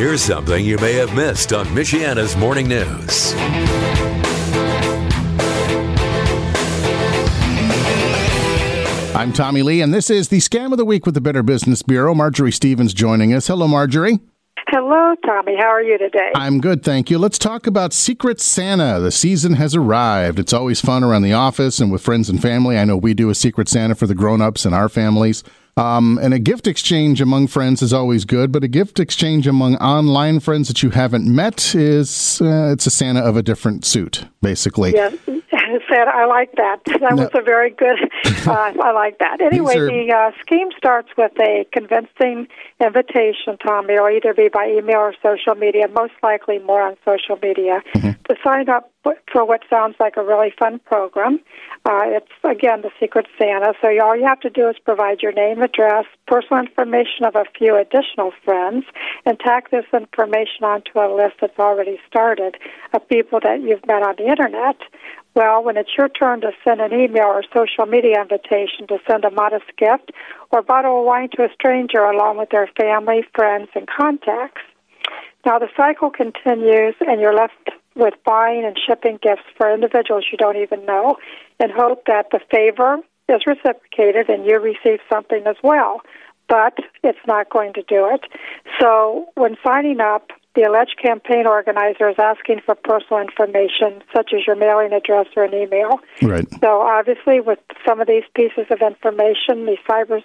Here's something you may have missed on Michiana's Morning News. I'm Tommy Lee, and this is the Scam of the Week with the Better Business Bureau. Marjorie Stevens joining us. Hello, Marjorie. Hello, Tommy. How are you today? I'm good, thank you. Let's talk about Secret Santa. The season has arrived. It's always fun around the office and with friends and family. I know we do a Secret Santa for the grown-ups and our families. Um, and a gift exchange among friends is always good, but a gift exchange among online friends that you haven't met is uh, it's a Santa of a different suit, basically. Yes, Santa. I like that. That no. was a very good. Uh, I like that. Anyway, are... the uh, scheme starts with a convincing invitation, Tommy. It'll either be by email or social media. Most likely, more on social media mm-hmm. to sign up for what sounds like a really fun program. Uh, it's again the Secret Santa. So all you have to do is provide your name, address, personal information of a few additional friends, and tack this information onto a list that's already started of people that you've met on the internet. Well, when it's your turn to send an email or social media invitation to send a modest gift or bottle of wine to a stranger along with their family, friends, and contacts. Now the cycle continues, and you're left with buying and shipping gifts for individuals you don't even know and hope that the favor is reciprocated and you receive something as well. But it's not going to do it. So when signing up, the alleged campaign organizer is asking for personal information, such as your mailing address or an email. Right. So obviously, with some of these pieces of information, these cyber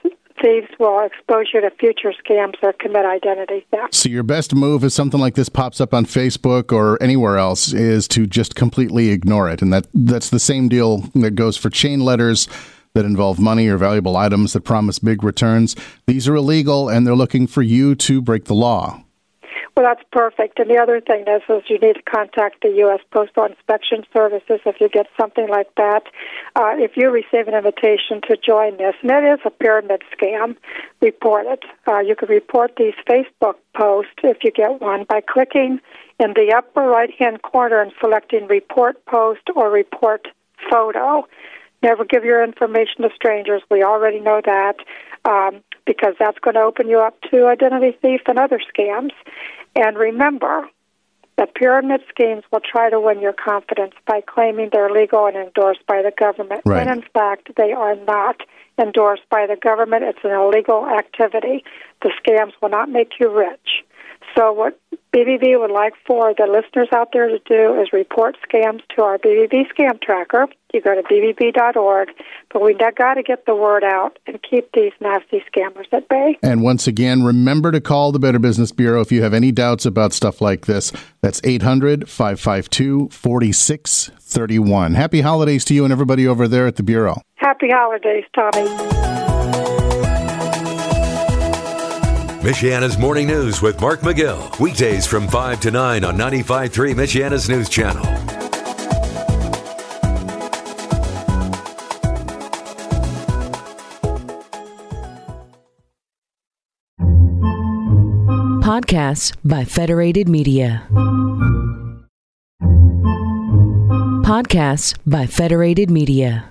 thieves will expose you to future scams or commit identity theft. So your best move if something like this pops up on Facebook or anywhere else is to just completely ignore it, and that that's the same deal that goes for chain letters that involve money or valuable items that promise big returns. These are illegal, and they're looking for you to break the law. Well, that's perfect. And the other thing is, is you need to contact the U.S. Postal Inspection Services if you get something like that. Uh, if you receive an invitation to join this, and it is a pyramid scam, report it. Uh, you can report these Facebook posts if you get one by clicking in the upper right-hand corner and selecting Report Post or Report Photo. Never give your information to strangers. We already know that. Um, because that's going to open you up to identity thief and other scams. And remember, that pyramid schemes will try to win your confidence by claiming they're legal and endorsed by the government. Right. When in fact, they are not endorsed by the government. It's an illegal activity. The scams will not make you rich. So, what BBB would like for the listeners out there to do is report scams to our BBB scam tracker. You go to bbb.org, but we got to get the word out and keep these nasty scammers at bay. And once again, remember to call the Better Business Bureau if you have any doubts about stuff like this. That's 800 552 4631. Happy holidays to you and everybody over there at the Bureau. Happy holidays, Tommy. Michiana's Morning News with Mark McGill. Weekdays from 5 to 9 on 95.3 Michiana's News Channel. Podcasts by Federated Media. Podcasts by Federated Media.